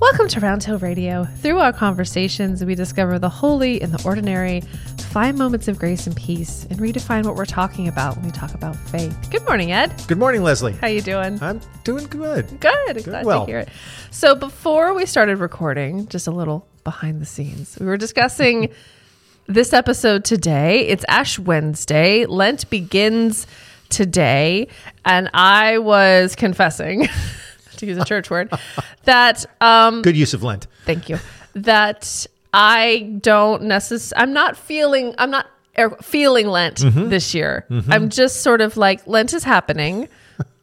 Welcome to Roundhill Radio. Through our conversations, we discover the holy in the ordinary, find moments of grace and peace, and redefine what we're talking about when we talk about faith. Good morning, Ed. Good morning, Leslie. How you doing? I'm doing good. Good. Glad well. to hear it. So before we started recording, just a little behind the scenes, we were discussing this episode today. It's Ash Wednesday. Lent begins today, and I was confessing, to use a church word, that um, Good use of Lent. Thank you. That I don't necessarily, I'm not feeling, I'm not er, feeling Lent this year. I'm just sort of like, Lent is happening.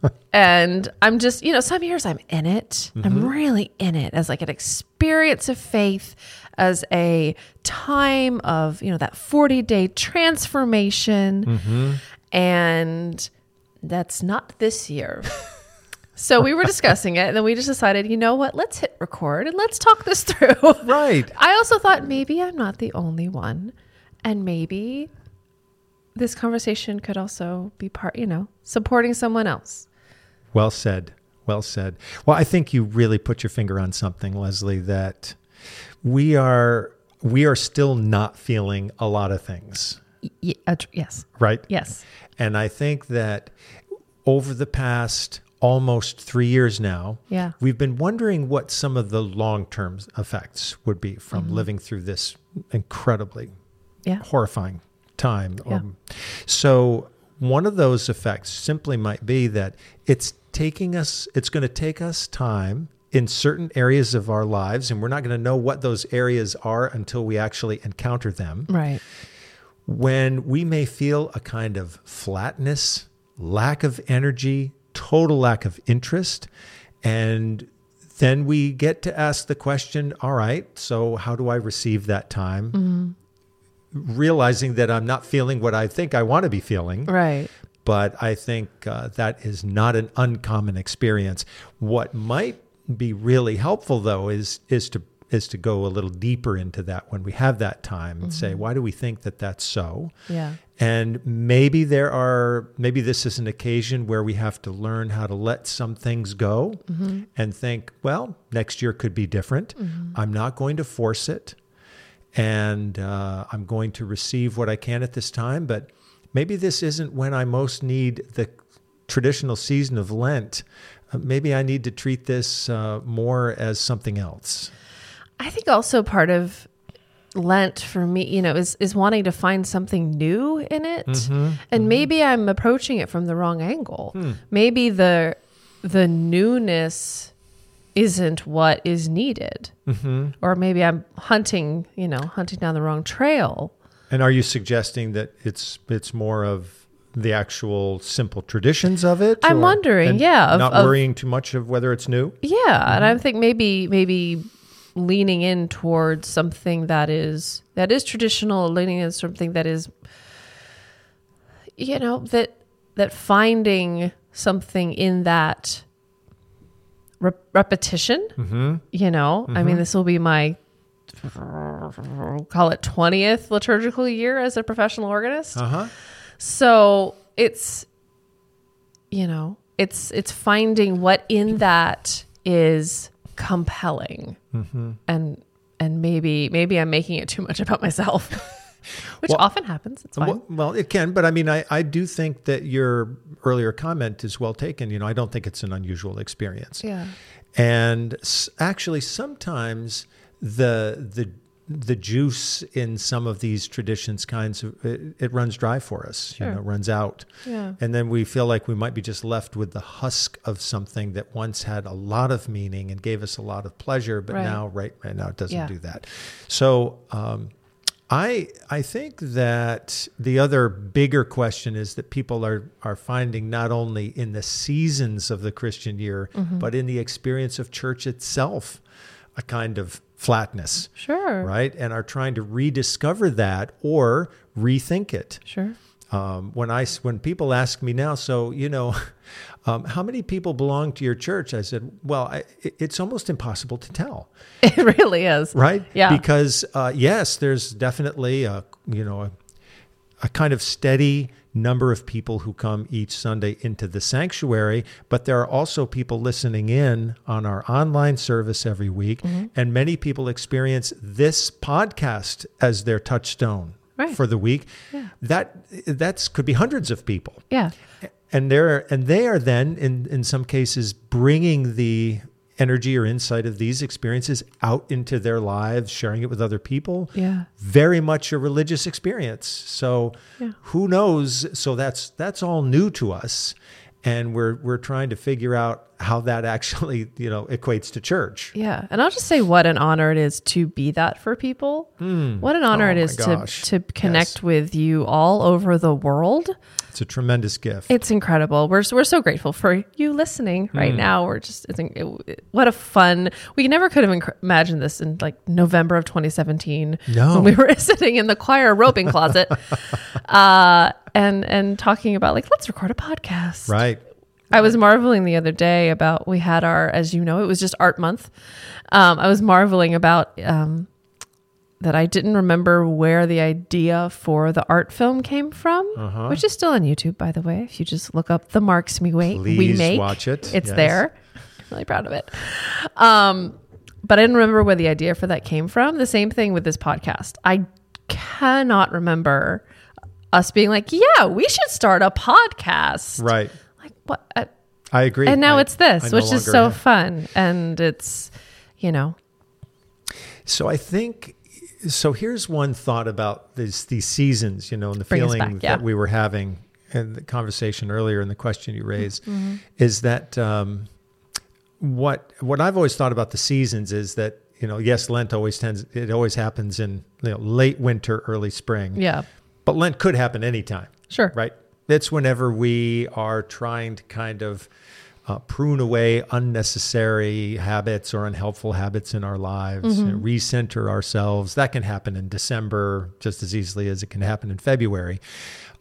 and I'm just, you know, some years I'm in it. I'm really in it as like an experience of faith, as a time of, you know, that 40 day transformation. And that's not this year. So we were discussing it, and then we just decided, you know what? Let's hit record and let's talk this through. Right. I also thought maybe I'm not the only one, and maybe this conversation could also be part, you know, supporting someone else. Well said. Well said. Well, I think you really put your finger on something, Leslie, that we are we are still not feeling a lot of things, Y- uh, yes, right? yes, And I think that over the past almost three years now, Yeah. we've been wondering what some of the long term effects would be from Mm-hmm. living through this incredibly yeah, horrifying time. Yeah. Um, so one of those effects simply might be that it's taking us, it's going to take us time in certain areas of our lives, and we're not going to know what those areas are until we actually encounter them. right, When we may feel a kind of flatness, lack of energy, total lack of interest, and then we get to ask the question all right, so how do I receive that time? realizing that I'm not feeling what I think I want to be feeling. right, But I think uh, that is not an uncommon experience. What might be really helpful, though, is is to is to go a little deeper into that when we have that time and say, why do we think that that's so? yeah, And maybe there are, maybe this is an occasion where we have to learn how to let some things go and think, well, next year could be different. I'm not going to force it. And uh, I'm going to receive what I can at this time. But maybe this isn't when I most need the traditional season of Lent. Uh, maybe I need to treat this uh, more as something else. I think also part of Lent for me, you know, is is wanting to find something new in it. Mm-hmm. And mm-hmm. maybe I'm approaching it from the wrong angle. Hmm. Maybe the the newness isn't what is needed. Mm-hmm. Or maybe I'm hunting, you know, hunting down the wrong trail. And are you suggesting that it's it's more of the actual simple traditions of it? I'm wondering, yeah, of- not of- worrying too much of whether it's new. Yeah, and I think maybe maybe leaning in towards something that is that is traditional, leaning in something that is you know, that that finding something in that rep- repetition, Mm-hmm. you know, I mean, this will be my call it 20th liturgical year as a professional organist. Uh huh. So it's you know, it's it's finding what in that is compelling. Mm-hmm. And and maybe maybe I'm making it too much about myself. Which Well- often happens. It's fine. Well, well, it can, but I mean, I, I do think that your earlier comment is well taken. You know, I don't think it's an unusual experience. yeah. And s- actually, sometimes the the the juice in some of these traditions kinds of it, it runs dry for us. Sure. You know, runs out. Yeah. And then we feel like we might be just left with the husk of something that once had a lot of meaning and gave us a lot of pleasure, but Right. now, right, right now, it doesn't Yeah. do that. So, um, I I think that the other bigger question is that people are are finding not only in the seasons of the Christian year, Mm-hmm. but in the experience of church itself, a kind of flatness, Sure. right? And are trying to rediscover that or rethink it. Sure. Um, when I when people ask me now, so you know, um, how many people belong to your church? I said, well, I, it's almost impossible to tell, It really is. right? Yeah. Because uh, yes, there's definitely a you know a, a kind of steady number of people who come each Sunday into the sanctuary, but there are also people listening in on our online service every week. Mm-hmm. And many people experience this podcast as their touchstone Right. for the week. That that's could be hundreds of people Yeah. and they're and they are then in in some cases bringing the energy or insight of these experiences out into their lives sharing it with other people Yeah. very much a religious experience so Yeah. who knows so that's that's all new to us and we're we're trying to figure out how that actually you know equates to church Yeah. And I'll just say what an honor it is to be that for people. What an honor Oh it my to to connect Yes. with you all over the world. it's a tremendous gift It's incredible. We're we're so grateful for you listening right now. We're just it's it, what a fun. We never could have inc- imagined this in like November of 2017 No. when we were sitting in the choir roping closet, uh, and and talking about like let's record a podcast. right I was marveling the other day about we had our, as you know, it was just art month. Um, I was marveling about um, that I didn't remember where the idea for the art film came from, Uh-huh. which is still on YouTube, by the way. If you just look up the marks we wait, we Please make, watch it. It's Yes. there. I'm really proud of it. Um, but I didn't remember where the idea for that came from. The same thing with this podcast. I cannot remember us being like, yeah, we should start a podcast. right what? Uh, i agree and now I- it's this, I no which is so have- fun, and it's, you know, So I think so. Here's one thought about these these seasons, you know, and the Bring feeling back, yeah. that we were having in the conversation earlier, and the question you raised Mm-hmm. is that um, what what I've always thought about the seasons is that you know, yes, Lent always tends it always happens in you know, late winter, early spring, yeah, but Lent could happen anytime sure, right? It's whenever we are trying to kind of uh, prune away unnecessary habits or unhelpful habits in our lives, you know, recenter ourselves. That can happen in December just as easily as it can happen in February.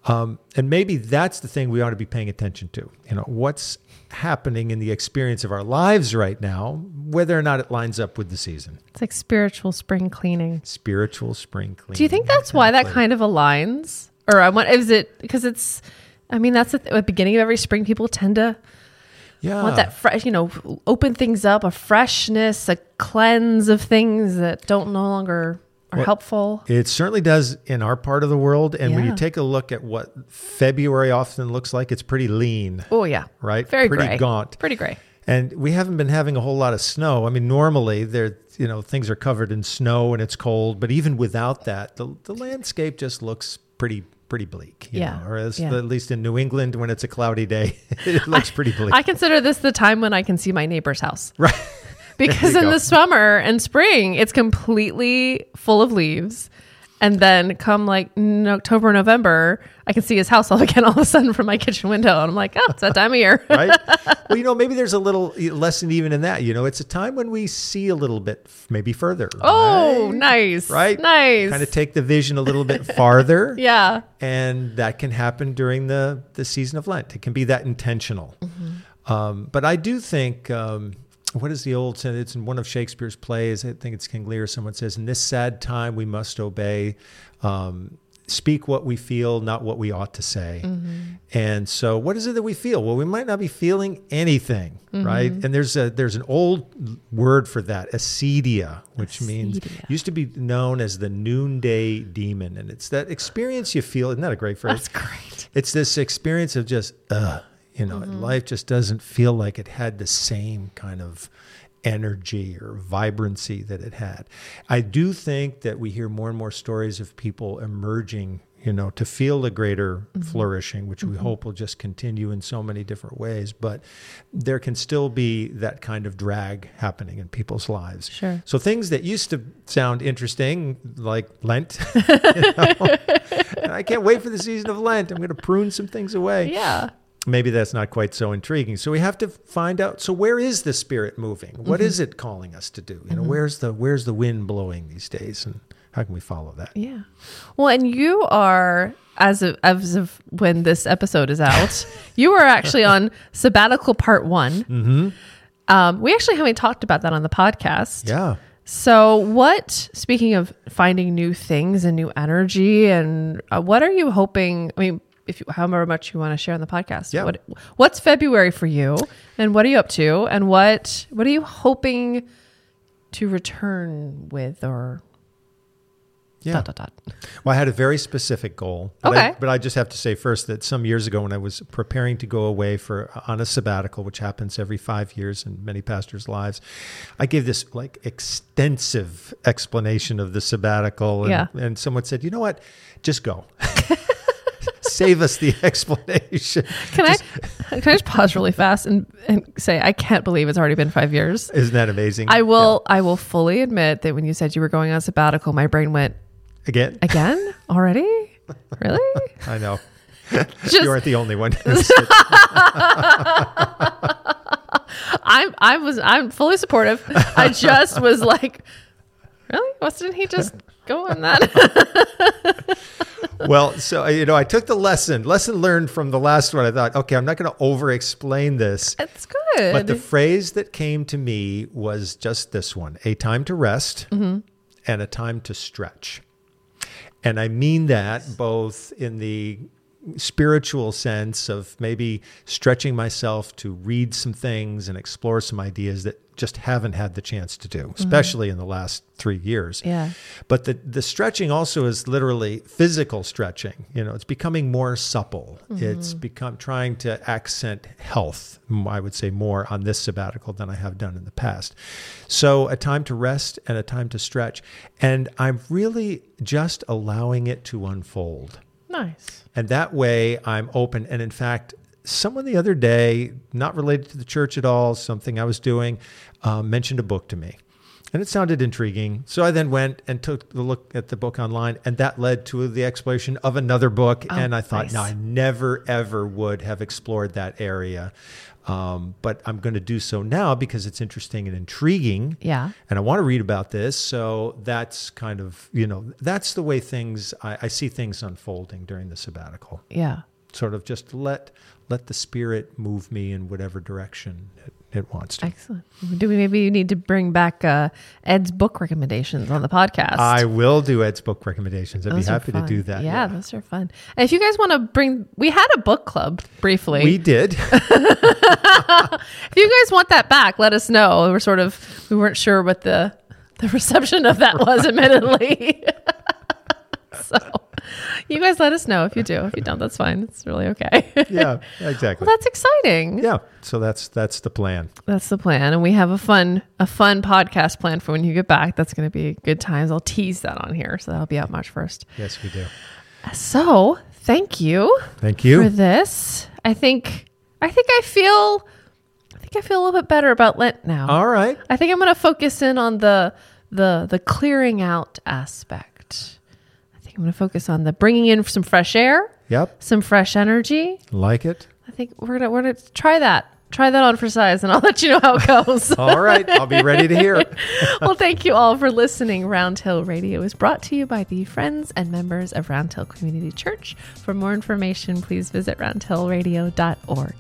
Um, and maybe that's the thing we ought to be paying attention to. You know, what's happening in the experience of our lives right now, whether or not it lines up with the season. It's like spiritual spring cleaning. Spiritual spring cleaning. Do you think that's why that kind of aligns? Or I want is it because it's? I mean, that's at the beginning of every spring. People tend to yeah. want that fresh, you know, open things up, a freshness, a cleanse of things that don't no longer are Well, helpful. It certainly does in our part of the world. And when you take a look at what February often looks like, it's pretty lean, Oh yeah, right? very pretty gray, gaunt. pretty gray. And we haven't been having a whole lot of snow. I mean, normally there, you know, things are covered in snow and it's cold, but even without that, the, the landscape just looks pretty pretty bleak. You Yeah, Know? Or yeah. at least in New England, when it's a cloudy day, it looks pretty bleak. I consider this the time when I can see my neighbor's house. right. because in go. the summer and spring it's completely full of leaves and then come like in october november i can see his house all again all of a sudden from my kitchen window and i'm like oh it's that time of year right? well, you know, maybe there's a little lesson even in that. You know, it's a time when we see a little bit, maybe further. oh right? nice Right? nice Kind of take the vision a little bit farther. yeah And that can happen during the, the season of Lent. It can be that intentional. Mm-hmm. Um, but I do think, um, what is the old saying? It's in one of Shakespeare's plays. I think it's King Lear. Someone says, In this sad time, we must obey. Um, speak what we feel, not what we ought to say. Mm-hmm. And so, what is it that we feel? Well, we might not be feeling anything, right? Mm-hmm. And there's a there's an old word for that, acedia, which means used to be known as the noonday demon, and it's that experience you feel. Isn't that a great phrase? that's great It's this experience of just, uh, you know, Mm-hmm. life just doesn't feel like it had the same kind of energy or vibrancy that it had. I do think that we hear more and more stories of people emerging, you know, to feel a greater Mm-hmm. flourishing, which we hope will just continue in so many different ways. But there can still be that kind of drag happening in people's lives. Sure. So things that used to sound interesting, like Lent, you know, I can't wait for the season of Lent. I'm going to prune some things away yeah maybe that's not quite so intriguing. So we have to find out. So where is the spirit moving? What is it calling us to do? You know, where's the where's the wind blowing these days, and how can we follow that? yeah well and you are as of, as of when this episode is out you are actually on sabbatical part one Mm-hmm. um, we actually haven't talked about that on the podcast Yeah. So, what, speaking of finding new things and new energy, and uh, what are you hoping? I mean, if you, however much you want to share on the podcast. Yeah. What what's February for you, and what are you up to, and what what are you hoping to return with, or Yeah. dot dot dot. Well, I had a very specific goal. But I, Okay. but I just have to say first that some years ago, when I was preparing to go away for on a sabbatical, which happens every five years in many pastors' lives, I gave this like extensive explanation of the sabbatical, and, Yeah. and someone said, "You know what? Just go." Save us the explanation. Can I can I just pause really fast and, and say I can't believe it's already been five years. Isn't that amazing? I will I will fully admit that when you said you were going on sabbatical, my brain went Again, again already. Really? I know. Just you aren't the only one. I'm I was I'm fully supportive. I just was like, really? Wasn't he just go on that? Well, so uh, you know, I took the lesson, lesson learned from the last one. I thought, okay, I'm not going to over-explain this. it's good. But the phrase that came to me was just this one a time to rest mm-hmm. and a time to stretch. And I mean that both in the spiritual sense of maybe stretching myself to read some things and explore some ideas that just haven't had the chance to do, mm-hmm. especially in the last three years. Yeah. But the, the stretching also is literally physical stretching. You know, it's becoming more supple. It's mm-hmm. become trying to accent health, I would say more on this sabbatical than I have done in the past. So a time to rest and a time to stretch. And I'm really just allowing it to unfold. Nice. And that way I'm open. And in fact, someone the other day, not related to the church at all, something I was doing, um, mentioned a book to me. And it sounded intriguing. So I then went and took a look at the book online, and that led to the exploration of another book. and I thought, nice. no, I never, ever would have explored that area. Um, but I'm going to do so now because it's interesting and intriguing Yeah. and I want to read about this. So that's kind of, you know, that's the way things, I, I see things unfolding during the sabbatical. Yeah. Sort of just let, let the spirit move me in whatever direction it, it wants to. Excellent. Do we maybe you need to bring back uh, Ed's book recommendations on the podcast? I will do Ed's book recommendations. I'd Those be happy to do that. Yeah, those are fun. And if you guys want to bring, we had a book club briefly. We did. if you guys want that back, let us know. We're sort of we weren't sure what the the reception of that was, admittedly. so you guys let us know if you do. If you don't, that's fine. It's really okay. yeah, exactly. well, that's exciting. yeah. So that's, that's the plan. That's the plan, and we have a fun a fun podcast plan for when you get back. That's going to be good times. I'll tease that on here, so that'll be out March first. Yes, we do. So thank you Thank you. for this. I think I think I feel I think I feel a little bit better about Lent now. All right. I think I'm going to focus in on the the the clearing out aspect. Think I'm going to focus on the bringing in some fresh air, Yep. some fresh energy. Like it. I think we're gonna we're gonna try that. Try that on for size, and I'll let you know how it goes. All right. I'll be ready to hear it. well, thank you all for listening. Round Hill Radio is brought to you by the friends and members of Round Hill Community Church. For more information, please visit roundhillradio.org.